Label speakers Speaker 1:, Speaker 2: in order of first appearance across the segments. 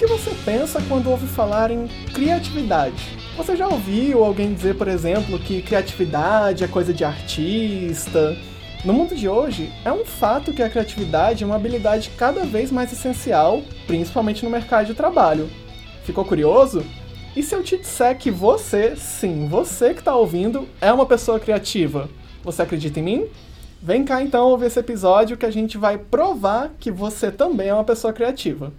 Speaker 1: que você pensa quando ouve falar em criatividade? Você já ouviu alguém dizer, por exemplo, que criatividade é coisa de artista? No mundo de hoje, é um fato que a criatividade é uma habilidade cada vez mais essencial, principalmente no mercado de trabalho. Ficou curioso? E se eu te disser que você, sim, você que está ouvindo, é uma pessoa criativa? Você acredita em mim? Vem cá então ouvir esse episódio que a gente vai provar que você também é uma pessoa criativa.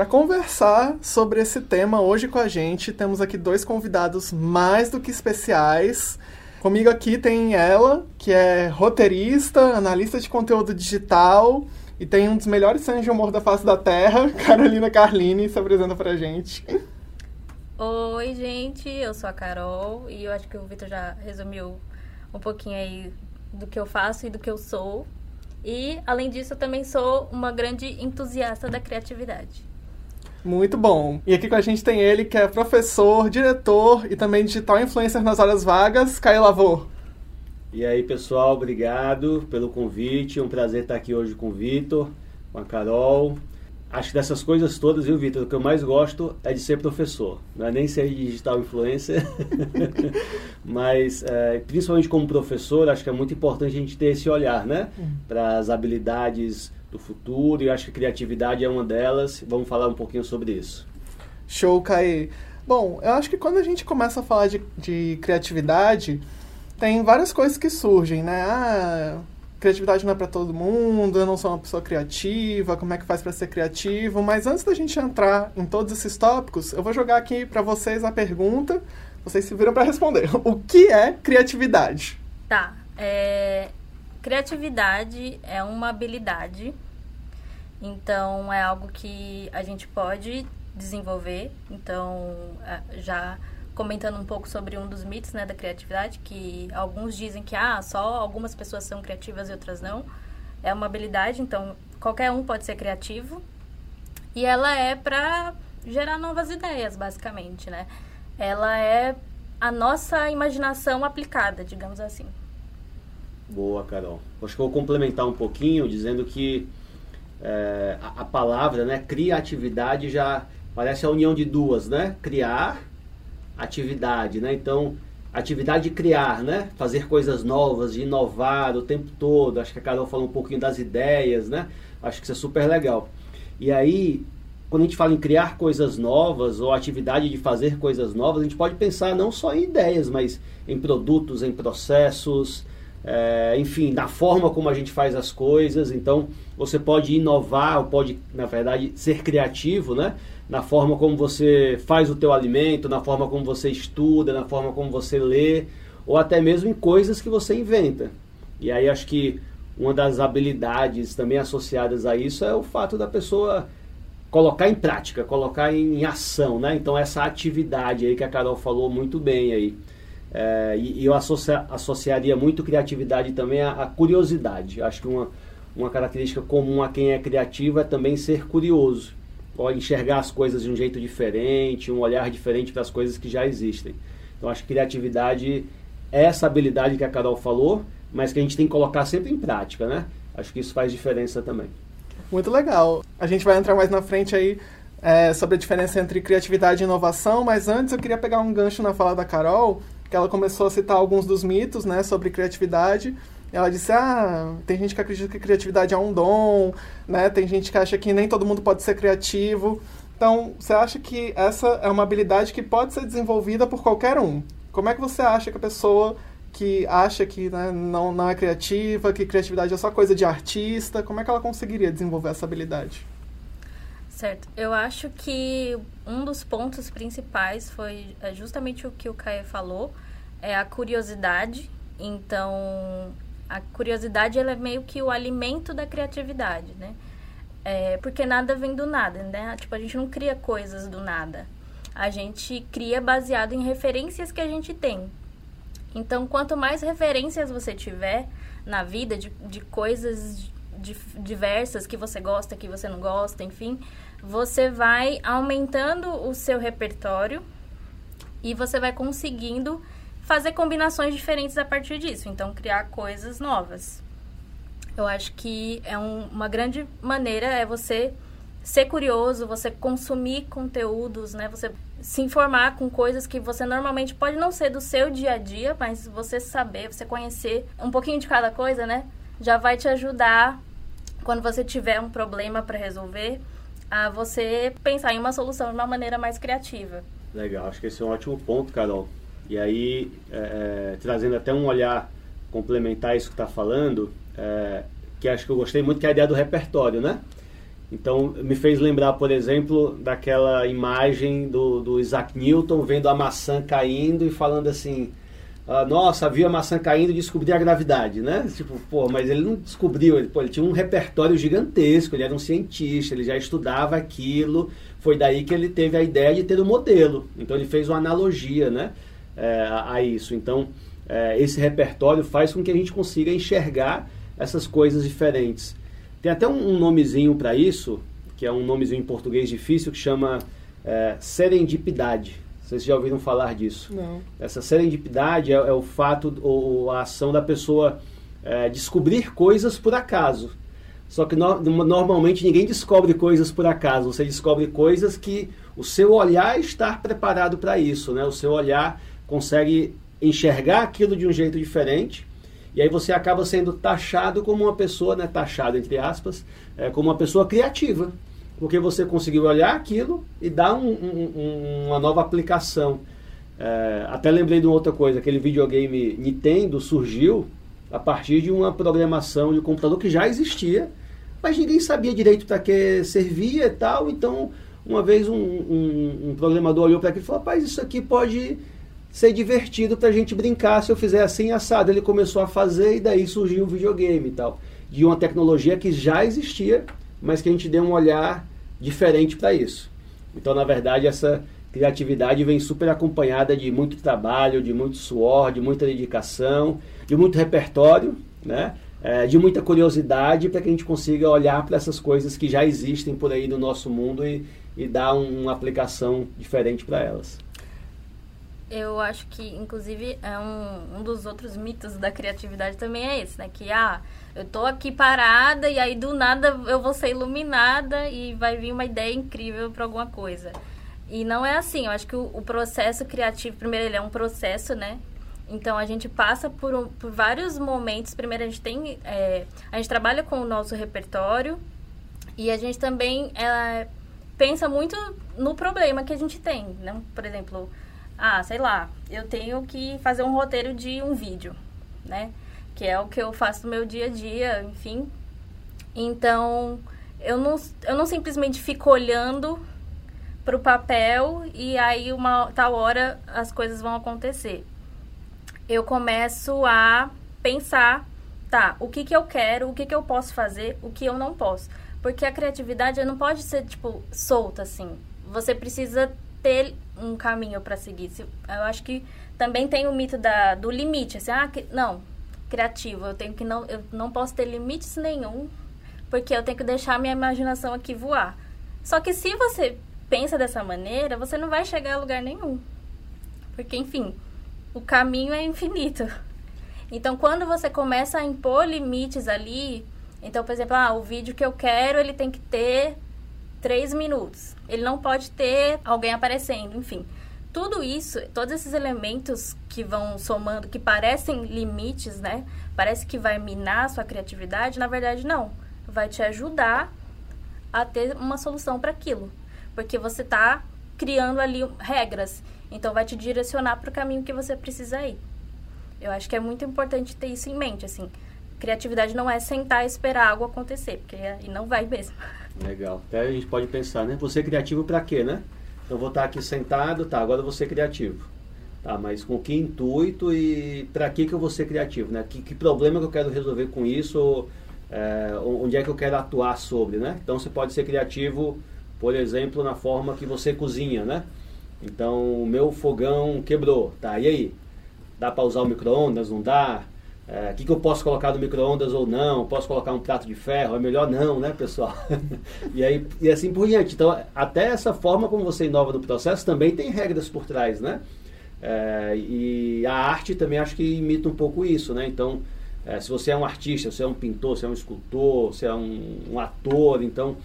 Speaker 1: Para conversar sobre esse tema hoje com a gente, temos aqui dois convidados mais do que especiais. Comigo aqui tem ela, que é roteirista, analista de conteúdo digital e tem um dos melhores sonhos de humor da face da Terra, Carolina Carline, se apresenta pra gente.
Speaker 2: Oi, gente, eu sou a Carol e eu acho que o Vitor já resumiu um pouquinho aí do que eu faço e do que eu sou. E, além disso, eu também sou uma grande entusiasta da criatividade.
Speaker 1: Muito bom. E aqui com a gente tem ele, que é professor, diretor e também digital influencer nas horas vagas, Caio Lavor.
Speaker 3: E aí, pessoal, obrigado pelo convite. É um prazer estar aqui hoje com o Vitor, com a Carol. Acho que dessas coisas todas, viu, Vitor? O que eu mais gosto é de ser professor. Não é nem ser digital influencer, mas é, principalmente como professor, acho que é muito importante a gente ter esse olhar, né? Uhum. Para as habilidades do futuro. E acho que criatividade é uma delas. Vamos falar um pouquinho sobre isso.
Speaker 1: Show, Caí. Bom, eu acho que quando a gente começa a falar de, de criatividade tem várias coisas que surgem, né? Ah, criatividade não é para todo mundo, eu não sou uma pessoa criativa, como é que faz para ser criativo? Mas antes da gente entrar em todos esses tópicos, eu vou jogar aqui para vocês a pergunta, vocês se viram para responder. O que é criatividade?
Speaker 2: Tá. É... Criatividade é uma habilidade, então é algo que a gente pode desenvolver. Então, é, já comentando um pouco sobre um dos mitos né, da criatividade, que alguns dizem que ah, só algumas pessoas são criativas e outras não. É uma habilidade, então qualquer um pode ser criativo. E ela é para gerar novas ideias, basicamente, né? Ela é a nossa imaginação aplicada, digamos assim.
Speaker 3: Boa, Carol. Acho que vou complementar um pouquinho dizendo que é, a, a, palavra, né, criatividade já parece a união de duas, né? Criar atividade, né? Então, atividade de criar, né? Fazer coisas novas, de inovar o tempo todo. Acho que a Carol falou um pouquinho das ideias, né? Acho que isso é super legal. E aí, quando a gente fala em criar coisas novas ou atividade de fazer coisas novas, a gente pode pensar não só em ideias, mas em produtos, em processos, é, enfim, na forma como a gente faz as coisas. Então, você pode inovar, ou pode, na verdade, ser criativo, né? na forma como você faz o teu alimento, na forma como você estuda, na forma como você lê, ou até mesmo em coisas que você inventa. E aí acho que uma das habilidades também associadas a isso é o fato da pessoa colocar em prática, colocar em ação, né? Então essa atividade aí que a Carol falou muito bem aí. É, e, e, eu associa, associaria muito criatividade também à, à curiosidade. Acho que uma, uma característica comum a quem é criativo é também ser curioso pode enxergar as coisas de um jeito diferente, um olhar diferente para as coisas que já existem. Então acho que criatividade é essa habilidade que a Carol falou, mas que a gente tem que colocar sempre em prática, né? Acho que isso faz diferença também.
Speaker 1: Muito legal. A gente vai entrar mais na frente aí é, sobre a diferença entre criatividade e inovação, mas antes eu queria pegar um gancho na fala da Carol, que ela começou a citar alguns dos mitos, né, sobre criatividade. Ela disse: ah, tem gente que acredita que criatividade é um dom, né? Tem gente que acha que nem todo mundo pode ser criativo. Então, você acha que essa é uma habilidade que pode ser desenvolvida por qualquer um? Como é que você acha que a pessoa que acha que né, não, não é criativa, que criatividade é só coisa de artista, como é que ela conseguiria desenvolver essa habilidade?
Speaker 2: Certo. Eu acho que um dos pontos principais foi é, justamente o que o Caio falou, é a curiosidade. Então, a curiosidade ela é meio que o alimento da criatividade, né? É, porque nada vem do nada, né? Tipo, a gente não cria coisas do nada. A gente cria baseado em referências que a gente tem. Então, quanto mais referências você tiver na vida de, de coisas diversas que você gosta, que você não gosta, enfim, você vai aumentando o seu repertório e você vai conseguindo fazer combinações diferentes a partir disso, então criar coisas novas. Eu acho que é um, uma grande maneira é você ser curioso, você consumir conteúdos, né? Você se informar com coisas que você normalmente pode não ser do seu dia a dia, mas você saber, você conhecer um pouquinho de cada coisa, né? Já vai te ajudar quando você tiver um problema para resolver a você pensar em uma solução de uma maneira mais criativa.
Speaker 3: Legal, acho que esse é um ótimo ponto, Carol. E aí, é, é trazendo até um olhar complementar isso que está falando, é, que acho que eu gostei muito, que é a ideia do repertório, né? Então, me fez lembrar, por exemplo, daquela imagem do, do Isaac Newton vendo a maçã caindo e falando assim: ah, Nossa, viu a maçã caindo e descobri a gravidade, né? Tipo, pô, mas ele não descobriu, ele, pô, ele tinha um repertório gigantesco, ele era um cientista, ele já estudava aquilo. Foi daí que ele teve a ideia de ter o um modelo. Então, ele fez uma analogia, né? É, a, a, isso. Então, é, esse repertório faz com que a gente consiga enxergar essas coisas diferentes. Tem até um, um nomezinho para isso, que é um nomezinho em português difícil, que chama é, serendipidade. Vocês já ouviram falar disso?
Speaker 1: Não.
Speaker 3: Essa serendipidade é, é o fato ou a ação da pessoa é, descobrir coisas por acaso. Só que no, normalmente ninguém descobre coisas por acaso. Você descobre coisas que o seu olhar está preparado para isso, né? O seu olhar consegue enxergar aquilo de um jeito diferente e aí você acaba sendo taxado como uma pessoa, né, taxado entre aspas, é, como uma pessoa criativa, porque você conseguiu olhar aquilo e dar um, um, uma nova aplicação. É, até lembrei de uma outra coisa, aquele videogame Nintendo surgiu a partir de uma programação de computador que já existia, mas ninguém sabia direito para que servia e tal, então uma vez um, um, um programador olhou para aquilo e falou, rapaz, isso aqui pode ser divertido para a gente brincar se eu fizer assim assado. Ele começou a fazer e daí surgiu o videogame e tal. De uma tecnologia que já existia, mas que a gente deu um olhar diferente para isso. Então, na verdade, essa criatividade vem super acompanhada de muito trabalho, de muito suor, de muita dedicação, de muito repertório, né? É, de muita curiosidade para que a gente consiga olhar para essas coisas que já existem por aí no nosso mundo e, e dar um, uma aplicação diferente para elas.
Speaker 2: Eu acho que, inclusive, é um, um dos outros mitos da criatividade também é esse, né? Que, ah, eu tô aqui parada e aí do nada eu vou ser iluminada e vai vir uma ideia incrível para alguma coisa. E não é assim. Eu acho que o, o, processo criativo, primeiro, ele é um processo, né? Então a gente passa por, um, por vários momentos. Primeiro, a gente tem. É, a gente trabalha com o nosso repertório e a gente também é, pensa muito no problema que a gente tem. Né? Por exemplo ah, sei lá, eu tenho que fazer um roteiro de um vídeo, né? Que é o que eu faço no meu dia a dia, enfim. Então, eu não, eu não simplesmente fico olhando para o papel e aí uma tal hora as coisas vão acontecer. Eu começo a pensar, tá, o que que eu quero, o que que eu posso fazer, o que eu não posso. Porque a criatividade não pode ser, tipo, solta, assim. Você precisa ter um caminho para seguir. Eu acho que também tem o mito da, do limite, assim, ah, que, não, criativo, eu tenho que não, eu não posso ter limites nenhum, porque eu tenho que deixar minha imaginação aqui voar. Só que se você pensa dessa maneira, você não vai chegar a lugar nenhum. Porque, enfim, o caminho é infinito. Então, quando você começa a impor limites ali, então, por exemplo, ah, o vídeo que eu quero, ele tem que ter três minutos. Ele não pode ter alguém aparecendo, enfim. Tudo isso, todos esses elementos que vão somando, que parecem limites, né? Parece que vai minar a sua criatividade, na verdade não. Vai te ajudar a ter uma solução para aquilo. Porque você está criando ali regras. Então vai te direcionar para o caminho que você precisa ir. Eu acho que é muito importante ter isso em mente, assim. Criatividade não é sentar e esperar algo acontecer, porque aí não vai mesmo.
Speaker 3: Legal. Até a gente pode pensar, né? Você é criativo para quê, né? Eu vou estar aqui sentado, tá, agora eu vou ser criativo. Tá, mas com que intuito e para que que eu vou ser criativo, né? Que, que problema que eu quero resolver com isso, é, onde é que eu quero atuar sobre, né? Então você pode ser criativo, por exemplo, na forma que você cozinha, né? Então, o meu fogão quebrou, tá? E aí? Dá para usar o micro-ondas, não dá? O é, que, que eu posso colocar no micro-ondas ou não? Posso colocar um prato de ferro? É melhor não, né, pessoal? e, aí, e assim por diante. Então, até essa forma como você inova no processo também tem regras por trás, né? É, e a arte também acho que imita um pouco isso, né? Então, é, se você é um artista, se é um pintor, se é um escultor, se é um, um ator, então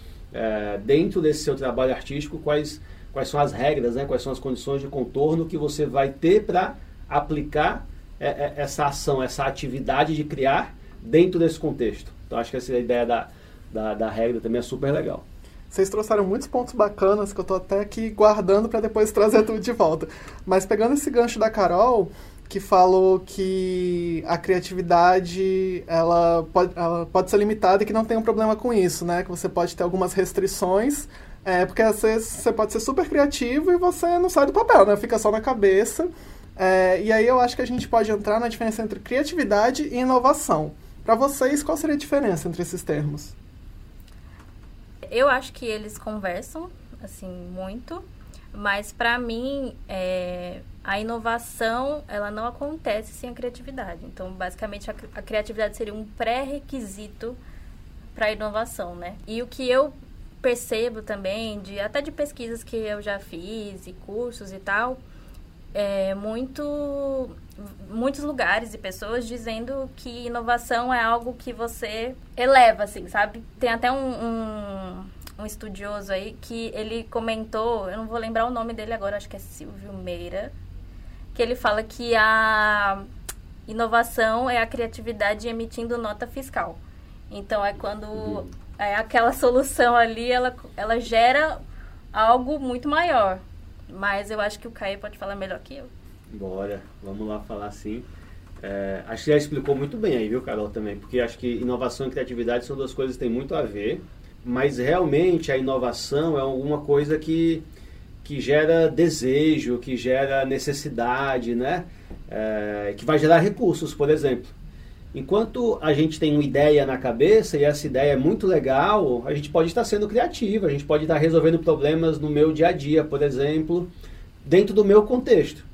Speaker 3: dentro desse seu trabalho artístico, quais, quais são as regras, né? quais são as condições de contorno que você vai ter para aplicar essa ação, essa atividade de criar dentro desse contexto. Então acho que essa ideia da, da, da regra também é super legal.
Speaker 1: Vocês trouxeram muitos pontos bacanas que eu estou até aqui guardando para depois trazer tudo de volta. Mas pegando esse gancho da Carol, que falou que a criatividade ela pode, ela pode ser limitada e que não tem um problema com isso, né? Que você pode ter algumas restrições, é, porque às vezes você pode ser super criativo e você não sai do papel, né? Fica só na cabeça. É, e aí eu acho que a gente pode entrar na diferença entre criatividade e inovação. Para vocês, qual seria a diferença entre esses termos?
Speaker 2: Eu acho que eles conversam, assim, muito. Mas para mim, é, a inovação, ela não acontece sem a criatividade. Então, basicamente, a, a criatividade seria um pré-requisito para a inovação, né? E o que eu percebo também, de, até de pesquisas que eu já fiz, e cursos e tal, é, muito, muitos lugares e pessoas dizendo que inovação é algo que você eleva, assim, sabe? Tem até um, um, um, estudioso aí que ele comentou, eu não vou lembrar o nome dele agora, acho que é Silvio Meira, que ele fala que a inovação é a criatividade emitindo nota fiscal. Então é quando é aquela solução ali, ela, ela gera algo muito maior. Mas eu acho que o Caio pode falar melhor que eu.
Speaker 3: Bora, vamos lá falar sim. É, acho que já explicou muito bem aí, viu, Carol, também, porque acho que inovação e criatividade são duas coisas que têm muito a ver, mas realmente a inovação é alguma coisa que, que gera desejo, que gera necessidade, né? É, que vai gerar recursos, por exemplo. Enquanto a gente tem uma ideia na cabeça e essa ideia é muito legal, a gente pode estar sendo criativo, a gente pode estar resolvendo problemas no meu dia a dia, por exemplo, dentro do meu contexto.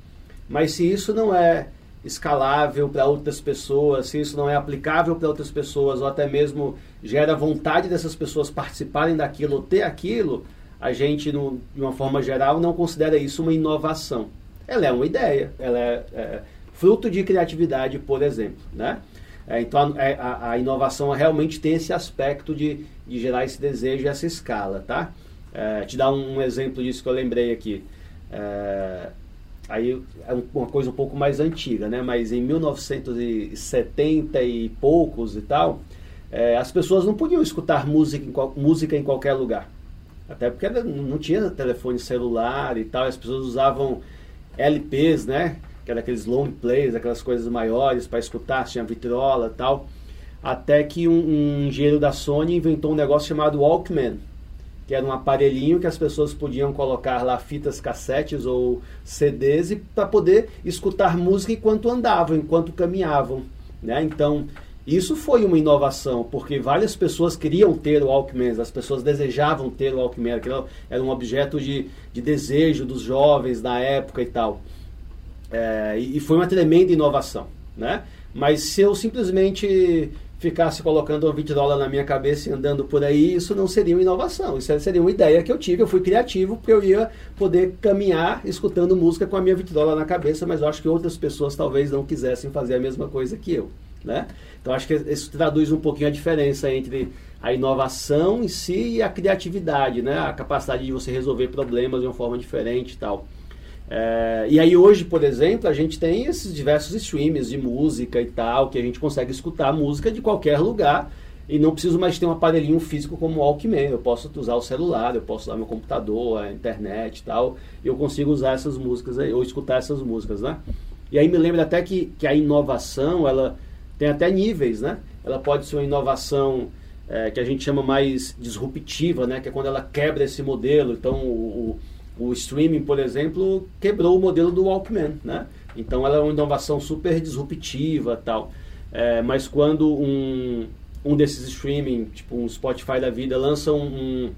Speaker 3: Mas se isso não é escalável para outras pessoas, se isso não é aplicável para outras pessoas, ou até mesmo gera vontade dessas pessoas participarem daquilo ou ter aquilo, a gente, no, de uma forma geral, não considera isso uma inovação. Ela é uma ideia, ela é, é fruto de criatividade, por exemplo, né? É, então a, a, a, inovação realmente tem esse aspecto de, de gerar esse desejo e essa escala, tá? É, te dar um, um, exemplo disso que eu lembrei aqui. É, aí é uma coisa um pouco mais antiga, né? Mas em 1970 e poucos e tal, é, as pessoas não podiam escutar música em, música em qualquer lugar. Até porque não tinha telefone celular e tal, as pessoas usavam LPs, né? Que era aqueles long plays, aquelas coisas maiores para escutar, tinha vitrola e tal. Até que um, um engenheiro da Sony inventou um negócio chamado Walkman, que era um aparelhinho que as pessoas podiam colocar lá fitas cassetes ou CDs para poder escutar música enquanto andavam, enquanto caminhavam. Né? Então, isso foi uma inovação, porque várias pessoas queriam ter o Walkman, as pessoas desejavam ter o Walkman, era um objeto de, de desejo dos jovens da época e tal. É, e foi uma tremenda inovação, né? Mas se eu simplesmente ficasse colocando uma vitrola na minha cabeça e andando por aí, isso não seria uma inovação, isso seria uma ideia que eu tive, eu fui criativo porque eu ia poder caminhar escutando música com a minha vitrola na cabeça, mas eu acho que outras pessoas talvez não quisessem fazer a mesma coisa que eu, né? Então acho que isso traduz um pouquinho a diferença entre a inovação em si e a criatividade, né? A capacidade de você resolver problemas de uma forma diferente e tal. É, e aí hoje, por exemplo, a gente tem esses diversos streams de música e tal, que a gente consegue escutar música de qualquer lugar e não preciso mais ter um aparelhinho físico como o Walkman. Eu posso usar o celular, eu posso usar meu computador, a internet e tal, e eu consigo usar essas músicas aí, ou escutar essas músicas, né? E aí me lembra até que, que a inovação, ela tem até níveis, né? Ela pode ser uma inovação é, que a gente chama mais disruptiva, né? Que é quando ela quebra esse modelo. Então, o, o o streaming, por exemplo, quebrou o modelo do Walkman, né? Então ela é uma inovação super disruptiva tal. É, mas quando um, um desses streaming, tipo um Spotify da vida, lança um,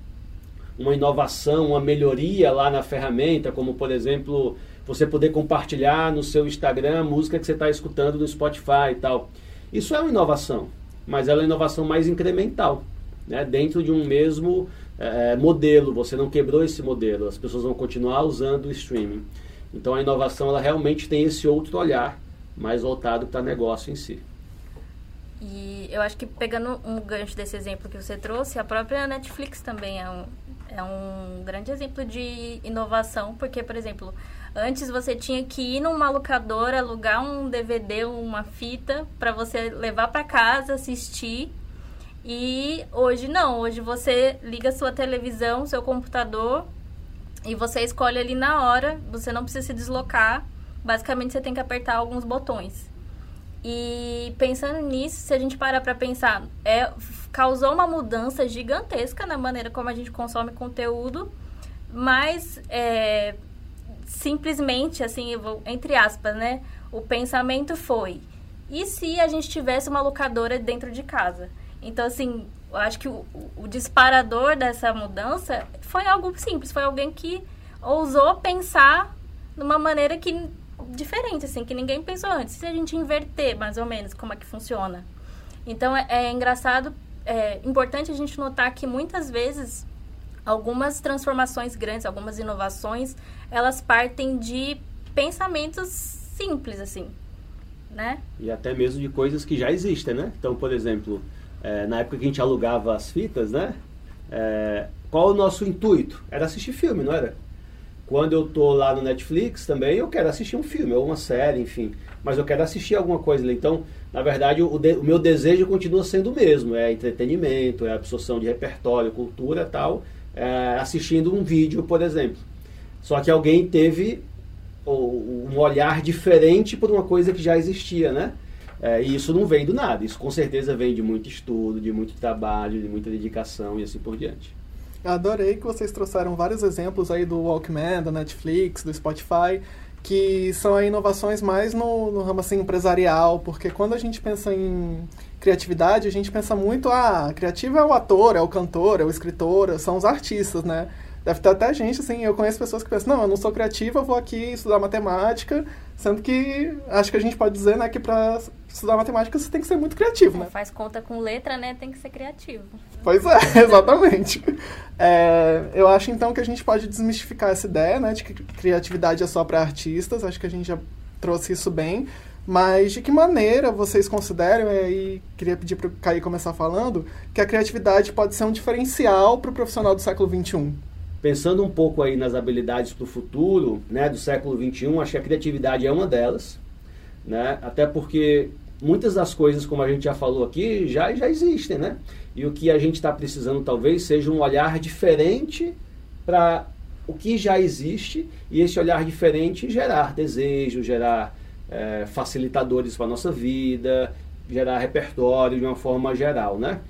Speaker 3: uma inovação, uma melhoria lá na ferramenta, como por exemplo você poder compartilhar no seu Instagram a música que você está escutando no Spotify e tal. Isso é uma inovação, mas ela é uma inovação mais incremental, né? dentro de um mesmo é, é, modelo, você não quebrou esse modelo, as pessoas vão continuar usando o streaming. Então a inovação ela realmente tem esse outro olhar mais voltado para negócio em si.
Speaker 2: E eu acho que pegando um gancho desse exemplo que você trouxe, a própria Netflix também é um, é um grande exemplo de inovação, porque, por exemplo, antes você tinha que ir numa locadora, alugar um DVD, uma fita, para você levar para casa, assistir. E hoje não, hoje você liga sua televisão, seu computador e você escolhe ali na hora, você não precisa se deslocar. Basicamente você tem que apertar alguns botões. E pensando nisso, se a gente parar para pensar, é, causou uma mudança gigantesca na maneira como a gente consome conteúdo, mas é, simplesmente, assim, entre aspas, né? O pensamento foi: e se a gente tivesse uma locadora dentro de casa? Então, assim, eu acho que o, o disparador dessa mudança foi algo simples, foi alguém que ousou pensar numa maneira que diferente, assim, que ninguém pensou antes. Se a gente inverter, mais ou menos, como é que funciona. Então, é, é engraçado, é importante a gente notar que muitas vezes algumas transformações grandes, algumas inovações, elas partem de pensamentos simples, assim, né?
Speaker 3: E até mesmo de coisas que já existem, né? Então, por exemplo, é, na época que a gente alugava as fitas, né? É, qual o nosso intuito? Era assistir filme, não era? Quando eu tô lá no Netflix também, eu quero assistir um filme ou uma série, enfim. Mas eu quero assistir alguma coisa. Então, na verdade, o, de, o meu desejo continua sendo o mesmo. É entretenimento, é absorção de repertório, cultura tal. É, assistindo um vídeo, por exemplo. Só que alguém teve um olhar diferente por uma coisa que já existia, né? É, e isso não vem do nada. Isso com certeza vem de muito estudo, de muito trabalho, de muita dedicação e assim por diante.
Speaker 1: Adorei que vocês trouxeram vários exemplos aí do Walkman, da Netflix, do Spotify, que são inovações mais no, no ramo assim, empresarial, porque quando a gente pensa em criatividade, a gente pensa muito, ah, criativo é o ator, é o cantor, é o escritor, são os artistas, né? Deve ter até gente, assim, eu conheço pessoas que pensam, não, eu não sou criativa, eu vou aqui estudar matemática, sendo que acho que a gente pode dizer, né, que para estudar matemática você tem que ser muito criativo, né?
Speaker 2: Faz conta com letra, né, tem que ser criativo.
Speaker 1: Pois é, exatamente. é, eu acho, então, que a gente pode desmistificar essa ideia, né, de que criatividade é só para artistas, acho que a gente já trouxe isso bem, mas de que maneira vocês consideram, e aí queria pedir para o Caí começar falando, que a criatividade pode ser um diferencial para o profissional do século XXI?
Speaker 3: Pensando um pouco aí nas habilidades para o futuro, né, do século XXI, acho que a criatividade é uma delas, né, até porque muitas das coisas, como a gente já falou aqui, já, já existem, né, e o que a gente está precisando talvez seja um olhar diferente para o que já existe e esse olhar diferente gerar desejo, gerar é, facilitadores para a nossa vida, gerar repertório de uma forma geral, né?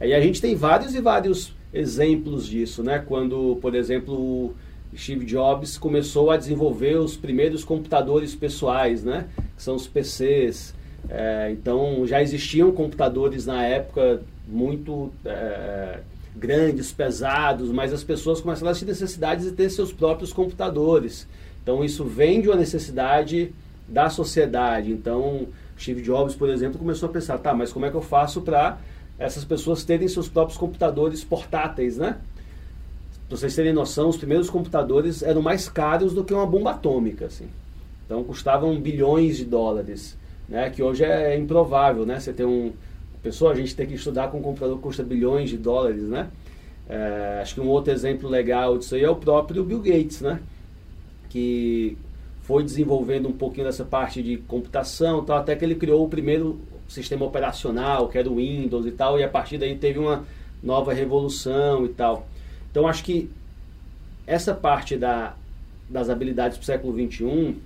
Speaker 3: E a gente tem vários e vários exemplos disso, né? Quando, por exemplo, Steve Jobs começou a desenvolver os primeiros computadores pessoais, né? Que são os PCs. É, então já existiam computadores na época muito é, grandes, pesados, mas as pessoas começaram a ter necessidades de ter seus próprios computadores. Então isso vem de uma necessidade da sociedade. Então Steve Jobs, por exemplo, começou a pensar, tá, mas como é que eu faço para essas pessoas terem seus próprios computadores portáteis, né? Para vocês terem noção, os primeiros computadores eram mais caros do que uma bomba atômica, assim. Então custavam bilhões de dólares, né? Que hoje é improvável, né? Você ter um pessoa, a gente tem que estudar com um computador que custa bilhões de dólares, né? É, acho que um outro exemplo legal disso aí é o próprio Bill Gates, né? Que foi desenvolvendo um pouquinho dessa parte de computação, tal, até que ele criou o primeiro sistema operacional, que era o Windows e tal, e a partir daí teve uma nova revolução e tal. Então acho que essa parte da, das habilidades para o século XXI,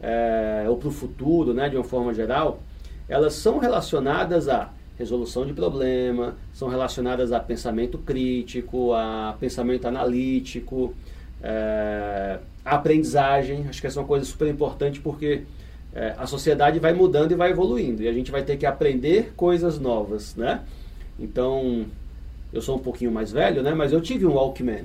Speaker 3: é, ou para o futuro, né, de uma forma geral, elas são relacionadas a resolução de problema, são relacionadas a pensamento crítico, a pensamento analítico, é, a aprendizagem. Acho que essa é uma coisa super importante porque é, a sociedade vai mudando e vai evoluindo e a gente vai ter que aprender coisas novas, né? Então, eu sou um pouquinho mais velho, né? Mas eu tive um Walkman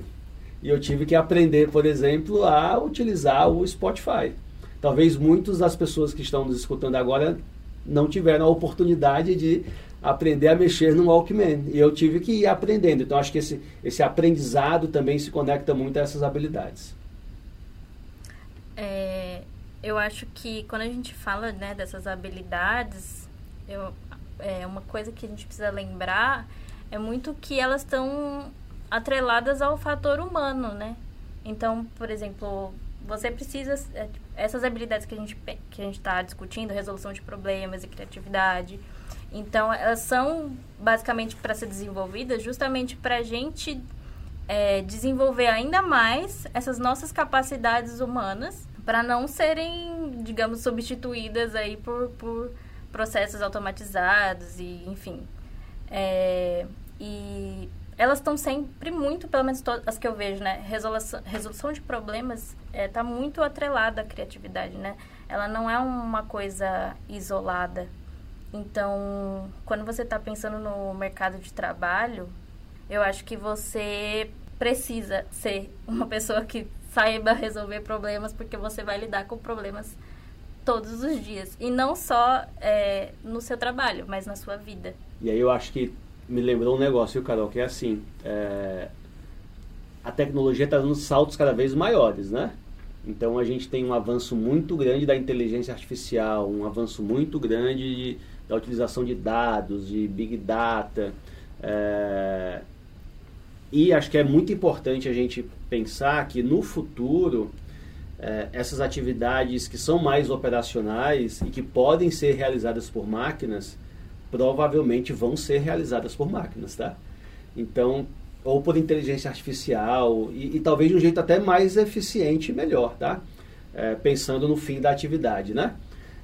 Speaker 3: e eu tive que aprender, por exemplo, a utilizar o Spotify. Talvez muitas das pessoas que estão nos escutando agora não tiveram a oportunidade de aprender a mexer no Walkman. E eu tive que ir aprendendo. Então, acho que esse, esse aprendizado também se conecta muito a essas habilidades.
Speaker 2: É, eu acho que quando a gente fala né, dessas habilidades, eu, é, uma coisa que a gente precisa lembrar é muito que elas estão atreladas ao fator humano, né? Então, por exemplo, você precisa é, essas habilidades que a gente que a gente está discutindo, resolução de problemas e criatividade. Então, elas são basicamente para ser desenvolvidas justamente para a gente é, desenvolver ainda mais essas nossas capacidades humanas para não serem, digamos, substituídas aí por, por processos automatizados e, enfim. É, e elas estão sempre muito, pelo menos todas as que eu vejo, né? Resolução, resolução de problemas está é, muito atrelada à criatividade, né? Ela não é uma coisa isolada. Então, quando você está pensando no mercado de trabalho, eu acho que você precisa ser uma pessoa que saiba resolver problemas, porque você vai lidar com problemas todos os dias. E não só é, no seu trabalho, mas na sua vida.
Speaker 3: E aí eu acho que me lembrou um negócio, Carol, que é assim: é, a tecnologia está dando saltos cada vez maiores, né? Então a gente tem um avanço muito grande da inteligência artificial, um avanço muito grande de, da utilização de dados, de big data. É, e acho que é muito importante a gente pensar que no futuro é, essas atividades que são mais operacionais e que podem ser realizadas por máquinas, provavelmente vão ser realizadas por máquinas, tá? Então, ou por inteligência artificial e, e talvez de um jeito até mais eficiente e melhor, tá? É, pensando no fim da atividade, né?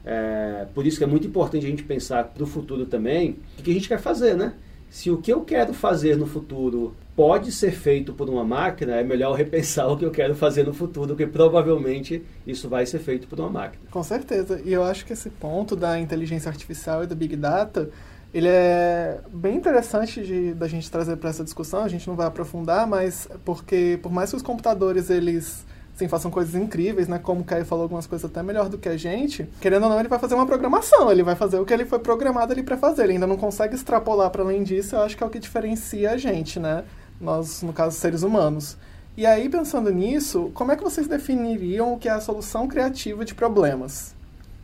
Speaker 3: É, por isso que é muito importante a gente pensar para o futuro também o que a gente quer fazer, né? Se o que eu quero fazer no futuro pode ser feito por uma máquina, é melhor repensar o que eu quero fazer no futuro, porque provavelmente isso vai ser feito por uma máquina.
Speaker 1: Com certeza. E eu acho que esse ponto da inteligência artificial e do Big Data, ele é bem interessante de, da gente trazer para essa discussão. A gente não vai aprofundar, mas porque por mais que os computadores eles sim, façam coisas incríveis, né? Como o Caio falou algumas coisas até melhor do que a gente. Querendo ou não, ele vai fazer uma programação, ele vai fazer o que ele foi programado ali para fazer. Ele ainda não consegue extrapolar para além disso, eu acho que é o que diferencia a gente, né? nós, no caso, seres humanos. E aí, pensando nisso, como é que vocês definiriam o que é a solução criativa de problemas?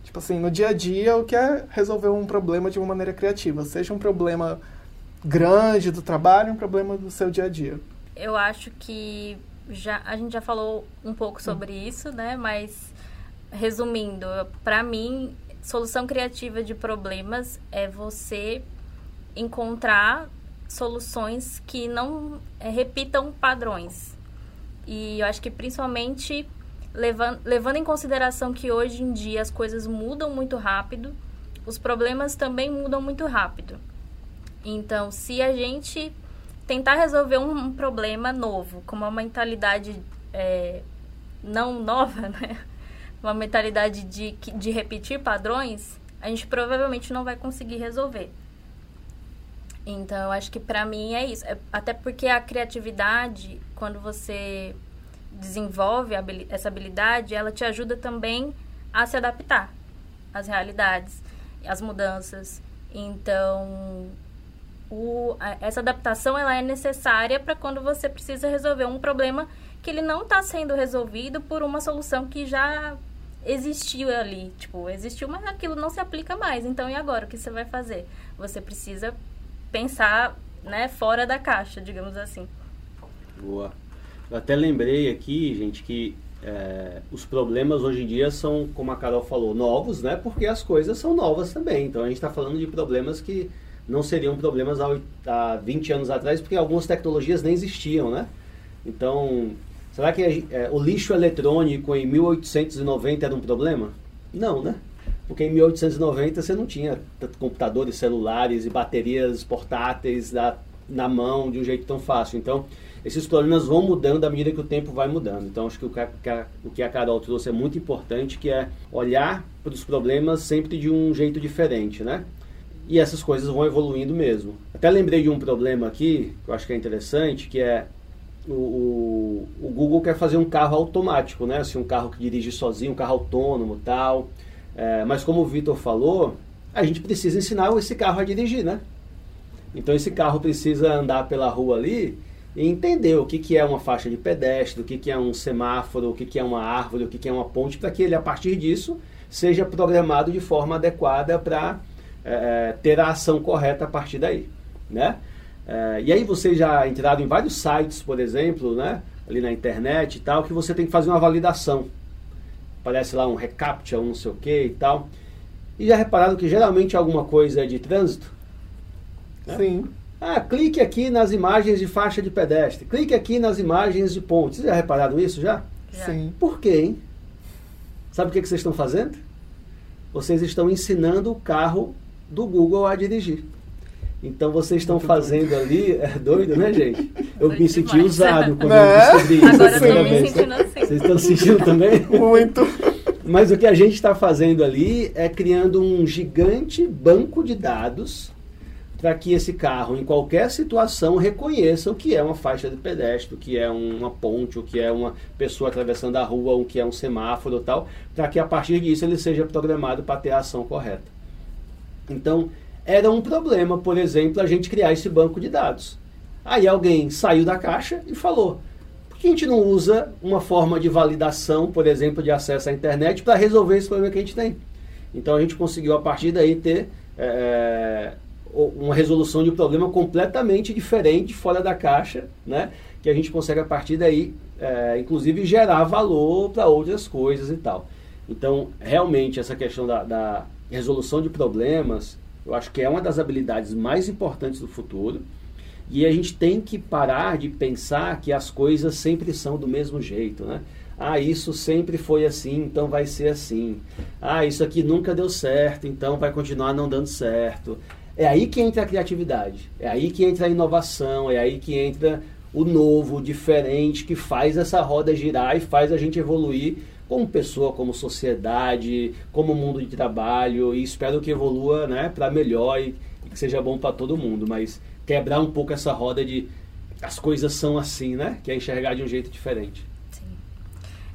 Speaker 1: Tipo assim, no dia a dia, o que é resolver um problema de uma maneira criativa? Seja um problema grande do trabalho, um problema do seu dia a dia.
Speaker 2: Eu acho que já a gente já falou um pouco sobre isso, né? Mas resumindo, para mim, solução criativa de problemas é você encontrar soluções que não é, repitam padrões. E eu acho que principalmente levando, levando em consideração que hoje em dia as coisas mudam muito rápido, os problemas também mudam muito rápido. Então, se a gente tentar resolver um, problema novo, com uma mentalidade é, não nova, né? uma mentalidade de, de repetir padrões, a gente provavelmente não vai conseguir resolver. Então, eu acho que para mim é isso. É, até porque a criatividade, quando você desenvolve essa habilidade, ela te ajuda também a se adaptar às realidades, às mudanças. Então, o, essa adaptação ela é necessária para quando você precisa resolver um problema que ele não está sendo resolvido por uma solução que já existiu ali. Tipo, existiu, mas aquilo não se aplica mais. Então, e agora? O que você vai fazer? Você precisa pensar né, fora da caixa, digamos assim.
Speaker 3: Boa. Eu até lembrei aqui, gente, que é, os problemas hoje em dia são, como a Carol falou, novos, né? Porque as coisas são novas também. Então a gente está falando de problemas que não seriam problemas há, há 20 anos atrás, porque algumas tecnologias nem existiam, né? Então, será que é, o lixo eletrônico em 1890 era um problema? Não, né? Porque em 1890 você não tinha computadores celulares e baterias portáteis na, na mão de um jeito tão fácil. Então, esses problemas vão mudando à medida que o tempo vai mudando. Então, acho que o que a Carol trouxe é muito importante, que é olhar para os problemas sempre de um jeito diferente, né? E essas coisas vão evoluindo mesmo. Até lembrei de um problema aqui, que eu acho que é interessante, que é o, o, o Google quer fazer um carro automático, né? Assim, um carro que dirige sozinho, um carro autônomo tal. É, mas como o Vitor falou, a gente precisa ensinar esse carro a dirigir, né? Então esse carro precisa andar pela rua ali e entender o que, que é uma faixa de pedestre, o que, que é um semáforo, o que, que é uma árvore, o que, que é uma ponte, para que ele, a partir disso, seja programado de forma adequada para é, ter a ação correta a partir daí, né? É, e aí vocês já entraram em vários sites, por exemplo, né? Ali na internet e tal, que você tem que fazer uma validação. Parece lá um recaptcha, um não sei o que e tal. E já repararam que geralmente alguma coisa é de trânsito?
Speaker 1: Né? Sim.
Speaker 3: Ah, clique aqui nas imagens de faixa de pedestre. Clique aqui nas imagens de pontes. Vocês já repararam isso já?
Speaker 2: Já.
Speaker 1: Sim.
Speaker 3: Por quê, hein? Sabe o que, que vocês estão fazendo? Vocês estão ensinando o carro do Google a dirigir. Então vocês estão fazendo ali, é doido, né, gente? Eu
Speaker 2: Doido
Speaker 3: me senti
Speaker 2: demais.
Speaker 3: usado quando
Speaker 1: Né?
Speaker 3: eu descobri isso.
Speaker 2: Agora eu tô me
Speaker 3: vez.
Speaker 2: sentindo assim.
Speaker 3: Vocês estão se sentindo também?
Speaker 1: Muito.
Speaker 3: Mas o que a gente está fazendo ali é criando um gigante banco de dados para que esse carro, em qualquer situação, reconheça o que é uma faixa de pedestre, o que é uma ponte, o que é uma pessoa atravessando a rua, o que é um semáforo e tal, para que a partir disso ele seja programado para ter a ação correta. Então, era um problema, por exemplo, a gente criar esse banco de dados. Aí alguém saiu da caixa e falou: por que a gente não usa uma forma de validação, por exemplo, de acesso à internet para resolver esse problema que a gente tem? Então a gente conseguiu a partir daí ter é, uma resolução de um problema completamente diferente, fora da caixa, né? que a gente consegue a partir daí, é, inclusive, gerar valor para outras coisas e tal. Então, realmente, essa questão da, da resolução de problemas, eu acho que é uma das habilidades mais importantes do futuro. E a gente tem que parar de pensar que as coisas sempre são do mesmo jeito, né? Ah, isso sempre foi assim, então vai ser assim. Ah, isso aqui nunca deu certo, então vai continuar não dando certo. É aí que entra a criatividade, é aí que entra a inovação, é aí que entra o novo, o diferente, que faz essa roda girar e faz a gente evoluir como pessoa, como sociedade, como mundo de trabalho. E espero que evolua né, para melhor e, e que seja bom para todo mundo. Mas quebrar um pouco essa roda de as coisas são assim, né? Que é enxergar de um jeito diferente.
Speaker 2: Sim.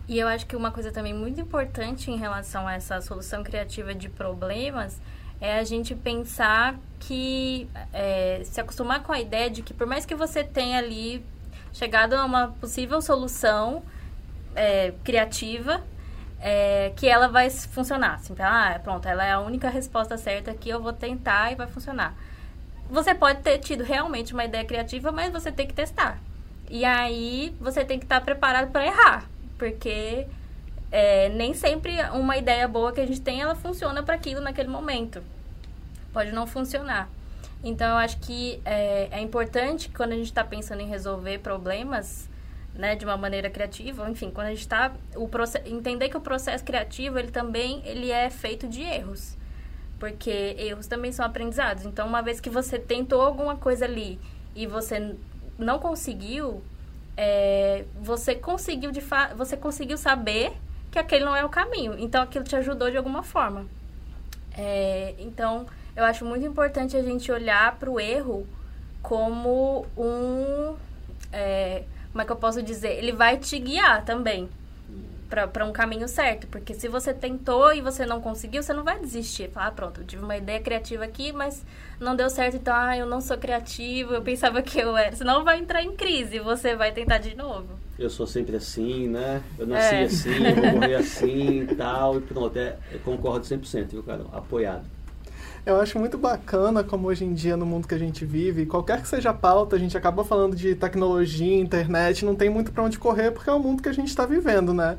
Speaker 2: E eu acho que uma coisa também muito importante em relação a essa solução criativa de problemas é a gente pensar que é, se acostumar com a ideia de que por mais que você tenha ali chegado a uma possível solução é, criativa, é, que ela vai funcionar. Assim, ah, pronto, ela é a única resposta certa que eu vou tentar e vai funcionar. Você pode ter tido realmente uma ideia criativa, mas você tem que testar. E aí você tem que estar preparado para errar, porque é, nem sempre uma ideia boa que a gente tem ela funciona para aquilo naquele momento. Pode não funcionar. Então eu acho que é, é importante quando a gente está pensando em resolver problemas, né, de uma maneira criativa, enfim, quando a gente está o entender que o processo criativo ele também ele é feito de erros, porque erros também são aprendizados. Então uma vez que você tentou alguma coisa ali e você não conseguiu, é, você conseguiu de fa você conseguiu saber que aquele não é o caminho. Então aquilo te ajudou de alguma forma. É, então eu acho muito importante a gente olhar para o erro como um é, como é que eu posso dizer? Ele vai te guiar também para um caminho certo. Porque se você tentou e você não conseguiu, você não vai desistir. Falar, ah, pronto, eu tive uma ideia criativa aqui, mas não deu certo, então, ah, eu não sou criativo, eu pensava que eu era. Senão vai entrar em crise, você vai tentar de novo.
Speaker 3: Eu sou sempre assim, né? Eu nasci
Speaker 2: É.
Speaker 3: assim, eu vou morrer assim e tal, e pronto. É, eu concordo 100%, viu, Carol? Apoiado.
Speaker 1: Eu acho muito bacana como hoje em dia, no mundo que a gente vive, qualquer que seja a pauta, a gente acaba falando de tecnologia, internet, não tem muito pra onde correr, porque é o mundo que a gente está vivendo, né?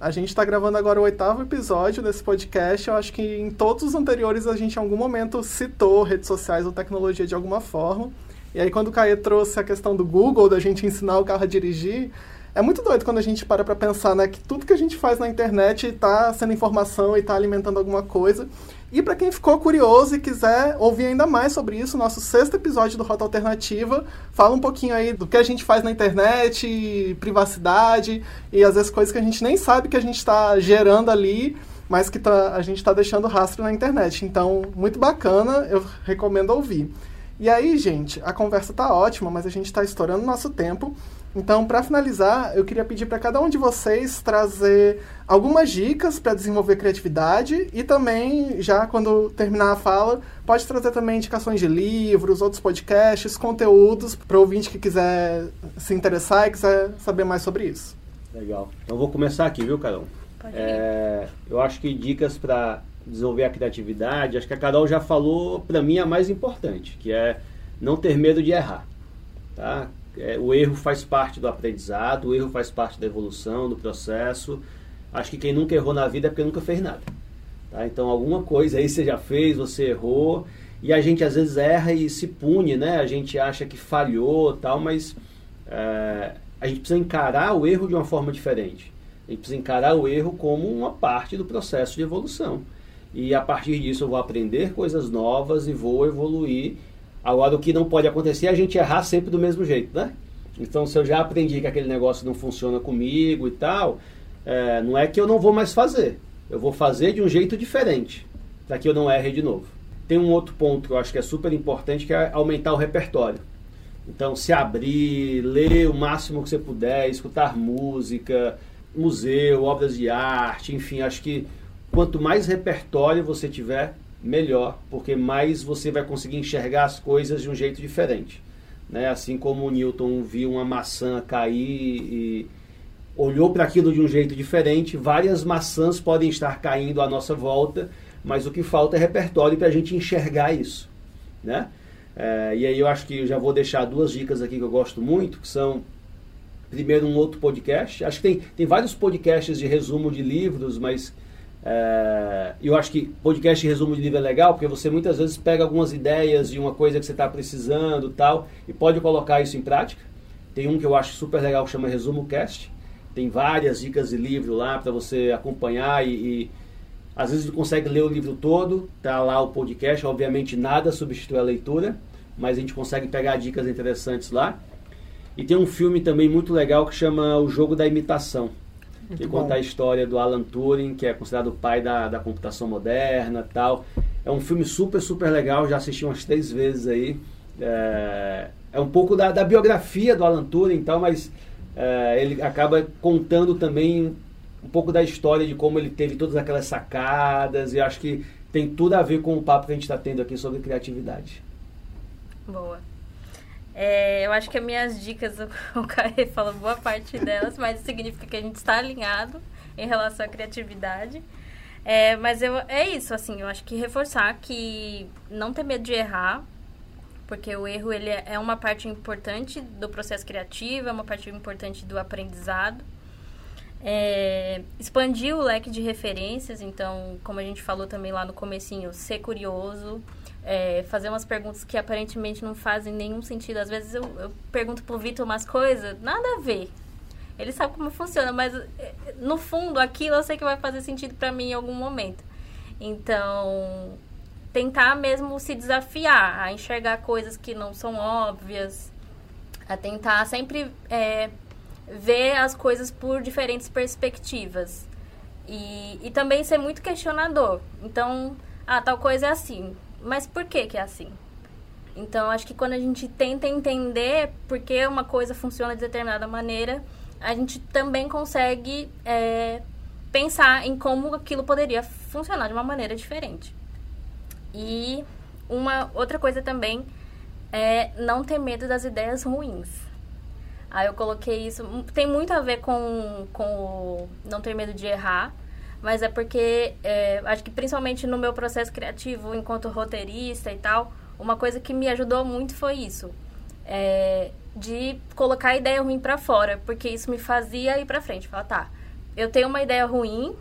Speaker 1: A gente está gravando agora o oitavo episódio desse podcast. Eu acho que em todos os anteriores a gente em algum momento citou redes sociais ou tecnologia de alguma forma. E aí quando o Caê trouxe a questão do Google, da gente ensinar o carro a dirigir, é muito doido quando a gente para pra pensar, né, que tudo que a gente faz na internet está sendo informação e está alimentando alguma coisa. E para quem ficou curioso e quiser ouvir ainda mais sobre isso, nosso sexto episódio do Rota Alternativa fala um pouquinho aí do que a gente faz na internet, privacidade e às vezes coisas que a gente nem sabe que a gente está gerando ali, mas que tá, a gente está deixando rastro na internet. Então, muito bacana, eu recomendo ouvir. E aí, gente, a conversa tá ótima, mas a gente está estourando nosso tempo. Então, para finalizar, eu queria pedir para cada um de vocês trazer algumas dicas para desenvolver criatividade e também, já quando terminar a fala, pode trazer também indicações de livros, outros podcasts, conteúdos para o ouvinte que quiser se interessar e quiser saber mais sobre isso.
Speaker 3: Legal. Então vou começar aqui, viu, Carol?
Speaker 2: Pode.
Speaker 3: É, eu acho que dicas para desenvolver a criatividade, acho que a Carol já falou para mim a mais importante, que é não ter medo de errar. Tá? É, o erro faz parte do aprendizado, o erro faz parte da evolução, do processo. Acho que quem nunca errou na vida é porque nunca fez nada. Tá? Então alguma coisa aí você já fez, você errou, e a gente às vezes erra e se pune, né? A gente acha que falhou tal, mas é, a gente precisa encarar o erro de uma forma diferente. A gente precisa encarar o erro como uma parte do processo de evolução. E a partir disso eu vou aprender coisas novas e vou evoluir. Agora, o que não pode acontecer é a gente errar sempre do mesmo jeito, né? Então, se eu já aprendi que aquele negócio não funciona comigo e tal, é, não é que eu não vou mais fazer. Eu vou fazer de um jeito diferente, para que eu não erre de novo. Tem um outro ponto que eu acho que é super importante, que é aumentar o repertório. Então, se abrir, ler o máximo que você puder, escutar música, museu, obras de arte, enfim, acho que quanto mais repertório você tiver, melhor, porque mais você vai conseguir enxergar as coisas de um jeito diferente. Né? Assim como o Newton viu uma maçã cair e olhou para aquilo de um jeito diferente, várias maçãs podem estar caindo à nossa volta, mas o que falta é repertório para a gente enxergar isso. Né? É, e aí eu acho que eu já vou deixar duas dicas aqui que eu gosto muito, que são primeiro um outro podcast. Acho que tem, tem vários podcasts de resumo de livros, mas é, eu acho que podcast resumo de livro é legal, porque você muitas vezes pega algumas ideias de uma coisa que você está precisando tal, e pode colocar isso em prática. Tem um que eu acho super legal que chama Resumo Cast. Tem várias dicas de livro lá para você acompanhar e, e às vezes não consegue ler o livro todo, tá lá o podcast, obviamente nada substitui a leitura, mas a gente consegue pegar dicas interessantes lá. E tem um filme também muito legal que chama O Jogo da Imitação, muito que bom. conta a história do Alan Turing, que é considerado o pai da, da computação moderna tal. É um filme super, super legal, já assisti umas três vezes aí. É, é um pouco da, da, biografia do Alan Turing tal, mas é, ele acaba contando também um pouco da história de como ele teve todas aquelas sacadas e acho que tem tudo a ver com o papo que a gente está tendo aqui sobre criatividade.
Speaker 2: Boa. É, eu acho que as minhas dicas, o Caio falou boa parte delas, mas significa que a gente está alinhado em relação à criatividade. É, mas eu, é isso, assim, eu acho que reforçar que não ter medo de errar, porque o erro ele é uma parte importante do processo criativo, é uma parte importante do aprendizado. É, expandir o leque de referências, então, como a gente falou também lá no comecinho, ser curioso, é, fazer umas perguntas que aparentemente não fazem nenhum sentido. Às vezes eu, eu pergunto pro Vitor umas coisas, nada a ver. Ele sabe como funciona, mas é, no fundo aquilo eu sei que vai fazer sentido para mim em algum momento. Então, tentar mesmo se desafiar a enxergar coisas que não são óbvias, a tentar sempre é, ver as coisas por diferentes perspectivas. E, e também ser muito questionador. Então, ah, tal coisa é assim. Mas por que que é assim? Então, acho que quando a gente tenta entender por que uma coisa funciona de determinada maneira, a gente também consegue é, pensar em como aquilo poderia funcionar de uma maneira diferente. E uma outra coisa também é não ter medo das ideias ruins. Aí eu coloquei isso. Tem muito a ver com, com não ter medo de errar, mas é porque é, acho que principalmente no meu processo criativo, enquanto roteirista e tal, uma coisa que me ajudou muito foi isso. É, de colocar a ideia ruim para fora, porque isso me fazia ir para frente. Falar, tá, eu tenho uma ideia ruim,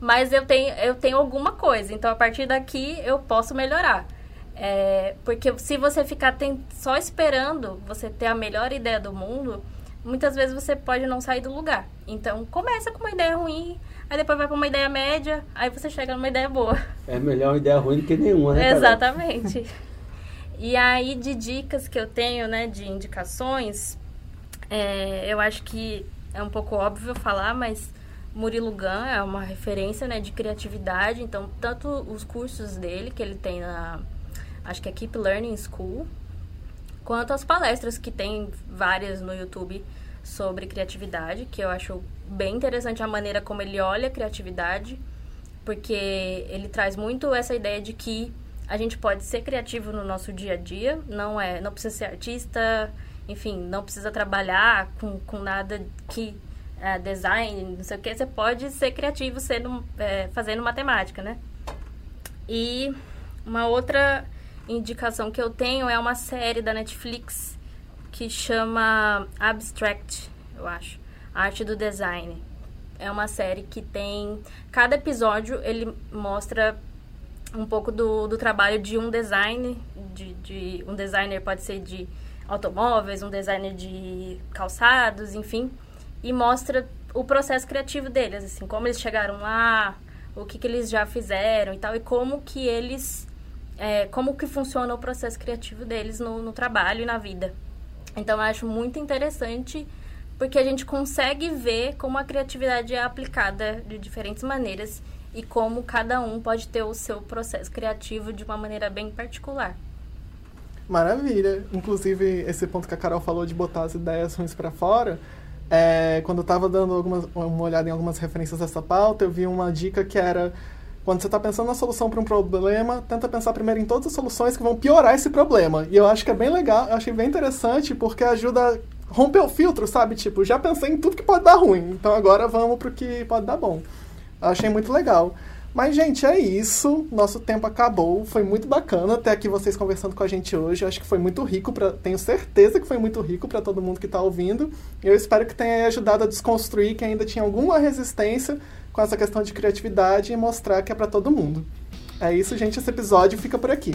Speaker 2: mas eu tenho, eu tenho alguma coisa, então a partir daqui eu posso melhorar. É, porque se você ficar só esperando você ter a melhor ideia do mundo, muitas vezes você pode não sair do lugar. Então, começa com uma ideia ruim, aí depois vai para uma ideia média, aí você chega numa ideia boa.
Speaker 3: É melhor uma ideia ruim do que nenhuma, né?
Speaker 2: Exatamente. e aí, de dicas que eu tenho, né, de indicações, é, eu acho que é um pouco óbvio falar, mas Murilo Gun é uma referência, né, de criatividade. Então, tanto os cursos dele, que ele tem na acho que é Keep Learning School, quanto as palestras que tem várias no YouTube sobre criatividade, que eu acho bem interessante a maneira como ele olha a criatividade, porque ele traz muito essa ideia de que a gente pode ser criativo no nosso dia a dia, não é, não precisa ser artista, enfim, não precisa trabalhar com, com nada que é, design, não sei o que, você pode ser criativo sendo, é, fazendo matemática, né? E uma outra indicação que eu tenho é uma série da Netflix que chama Abstract, eu acho, Arte do Design. É uma série que tem cada episódio ele mostra um pouco do, do trabalho de um design, de, de um designer pode ser de automóveis, um designer de calçados, enfim, e mostra o processo criativo deles, assim, como eles chegaram lá, o que, que eles já fizeram e tal, e como que eles, é, como que funciona o processo criativo deles no, no trabalho e na vida. Então, eu acho muito interessante porque a gente consegue ver como a criatividade é aplicada de diferentes maneiras e como cada um pode ter o seu processo criativo de uma maneira bem particular.
Speaker 1: Maravilha. Inclusive, esse ponto que a Carol falou de botar as ideias ruins para fora, é, quando eu estava dando algumas, uma olhada em algumas referências dessa pauta, eu vi uma dica que era quando você está pensando na solução para um problema, tenta pensar primeiro em todas as soluções que vão piorar esse problema. E eu acho que é bem legal, eu achei bem interessante porque ajuda romper o filtro, sabe? Tipo, já pensei em tudo que pode dar ruim, então agora vamos para o que pode dar bom. Achei muito legal. Mas, gente, é isso. Nosso tempo acabou. Foi muito bacana ter aqui vocês conversando com a gente hoje. Acho que foi muito rico. Pra... Tenho certeza que foi muito rico para todo mundo que está ouvindo. Eu espero que tenha ajudado a desconstruir quem ainda tinha alguma resistência com essa questão de criatividade e mostrar que é para todo mundo. É isso, gente. Esse episódio fica por aqui.